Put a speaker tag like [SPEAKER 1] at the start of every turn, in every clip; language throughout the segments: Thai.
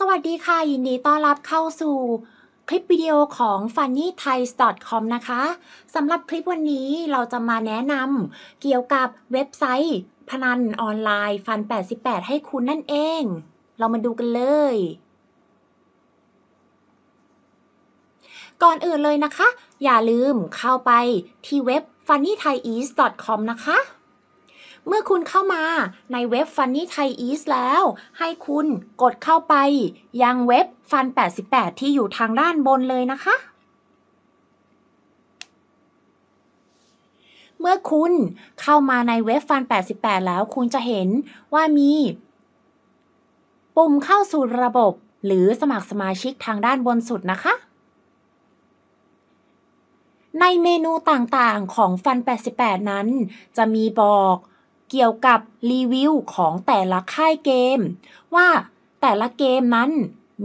[SPEAKER 1] สวัสดีค่ะ ยินดีต้อนรับเข้าสู่คลิปวิดีโอของ funnythais.com นะคะสำหรับคลิปวันนี้เราจะมาแนะนำเกี่ยวกับเว็บไซต์ พนันออนไลน์ฟัน 88 ให้คุณนั่นเอง เรามาดูกันเลย ก่อนอื่นเลยนะคะ อย่าลืมเข้าไปที่เว็บ funnythais.com นะคะ เมื่อคุณเข้ามาในเว็บ Funny Thai East แล้ว ให้คุณกดเข้าไป ยังเว็บ Fun 88 ที่อยู่ทางด้านบนเลยนะคะ เมื่อคุณเข้ามาในเว็บ Fun 88 แล้วคุณจะเห็นว่ามี ปุ่มเข้าสู่ระบบ หรือสมัครสมาชิกทางด้านบนสุดนะคะในเมนูต่างๆของ Fun 88 นั้น จะมีบอก เกี่ยวกับรีวิวของแต่ละค่ายเกม ว่าแต่ละเกมนั้น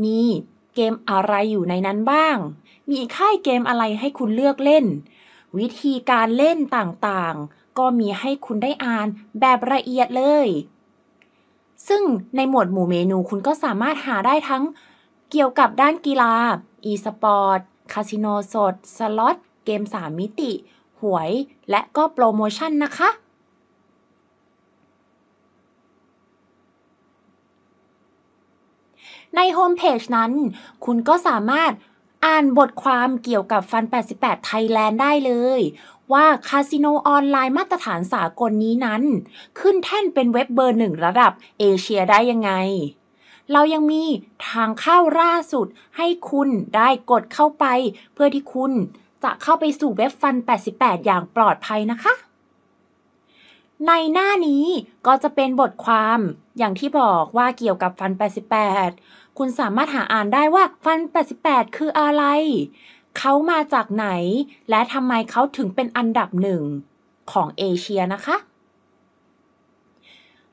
[SPEAKER 1] มีเกมอะไรอยู่ในนั้นบ้าง มีค่ายเกมอะไรให้คุณเลือกเล่น วิธีการเล่นต่างๆ ก็มีให้คุณได้อ่านแบบละเอียดเลย ซึ่งในหมวดหมู่เมนูคุณก็สามารถหาได้ทั้งเกี่ยวกับด้านกีฬา e-sport คาสิโนสด สล็อต เกม 3 มิติ หวย และก็โปรโมชั่นนะคะ ในโฮมเพจนั้น คุณก็สามารถอ่านบทความเกี่ยวกับ FUN 88 ไทยแลนด์ได้เลย ว่าคาสิโนออนไลน์มาตรฐานสากลนี้นั้น ขึ้นแท่นเป็นเว็บเบอร์หนึ่งระดับเอเชียได้ยังไง เรายังมีทางเข้าล่าสุดให้คุณได้กดเข้าไป เพื่อที่คุณจะเข้าไปสู่เว็บฟัน 88 อย่างปลอดภัยนะคะ ในหน้านี้ก็จะเป็นบทความอย่างที่บอกว่าเกี่ยวกับฟัน 88 คุณสามารถหาอ่านได้ว่าฟัน 88 คืออะไร เขามาจากไหน และทำไมเขาถึงเป็นอันดับหนึ่งของเอเชียนะคะ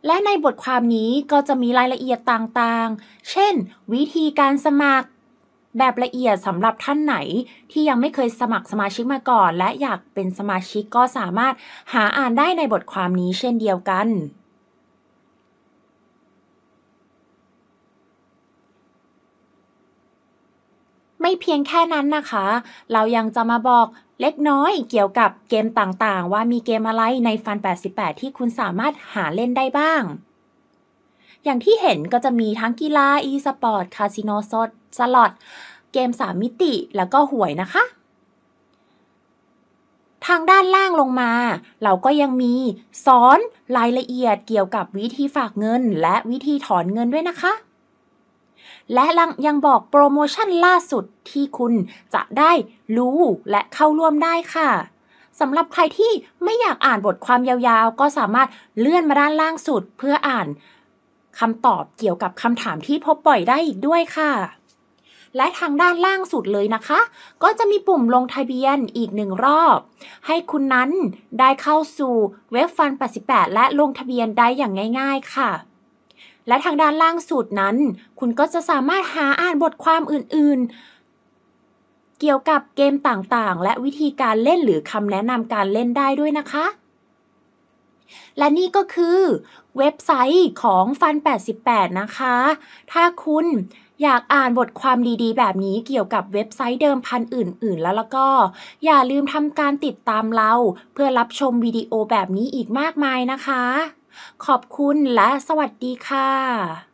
[SPEAKER 1] และในบทความนี้ก็จะมีรายละเอียดต่างๆ เช่น วิธีการสมัครแบบละเอียดสำหรับท่านไหนที่ยังไม่เคยสมัครสมาชิกมาก่อน และอยากเป็นสมาชิกก็สามารถหาอ่านได้ในบทความนี้เช่นเดียวกัน ไม่เพียงแค่นั้นนะคะ เรายังจะมาบอกเล็กน้อยเกี่ยวกับเกมต่างๆ ว่ามีเกมอะไรใน FUN 88 ที่คุณสามารถหาเล่นได้บ้าง อย่างที่เห็นก็จะมีทั้งกีฬา e-sport คาสิโนสดสล็อต เกม3มิติ แล้วก็หวยนะคะ ทางด้านล่างลงมา เราก็ยังมีสอนรายละเอียดเกี่ยวกับวิธีฝากเงิน และวิธีถอนเงินด้วยนะคะ และยังบอกโปรโมชั่นล่าสุดที่คุณจะได้รู้และเข้าร่วมได้ค่ะสำหรับใครที่ไม่อยากอ่านบทความยาวๆ ก็สามารถเลื่อนมาด้านล่างสุดเพื่ออ่านคำตอบเกี่ยวกับคำถามที่พบบ่อยได้อีกด้วยค่ะ และทางด้านล่างสุดเลยนะคะ ก็จะมีปุ่มลงทะเบียนอีกหนึ่งรอบ ให้คุณนั้นได้เข้าสู่เว็บฟัน 88 และลงทะเบียนได้อย่างง่าย ๆ ค่ะ และทางด้านล่างสุดนั้น คุณก็จะสามารถหาอ่านบทความอื่น ๆ เกี่ยวกับเกมต่างๆ และวิธีการเล่นหรือคำแนะนำการเล่นได้ด้วยนะคะ และนี่ก็คือเว็บไซต์ของฟัน88 นะคะ ถ้าคุณอยากอ่านบทความดีๆ แบบนี้เกี่ยวกับเว็บไซต์เดิมพันอื่น ๆ แล้วแล้วก็ อย่าลืมทำการติดตามเรา เพื่อรับชมวิดีโอแบบนี้อีกมากมายนะคะ ขอบคุณและสวัสดีค่ะ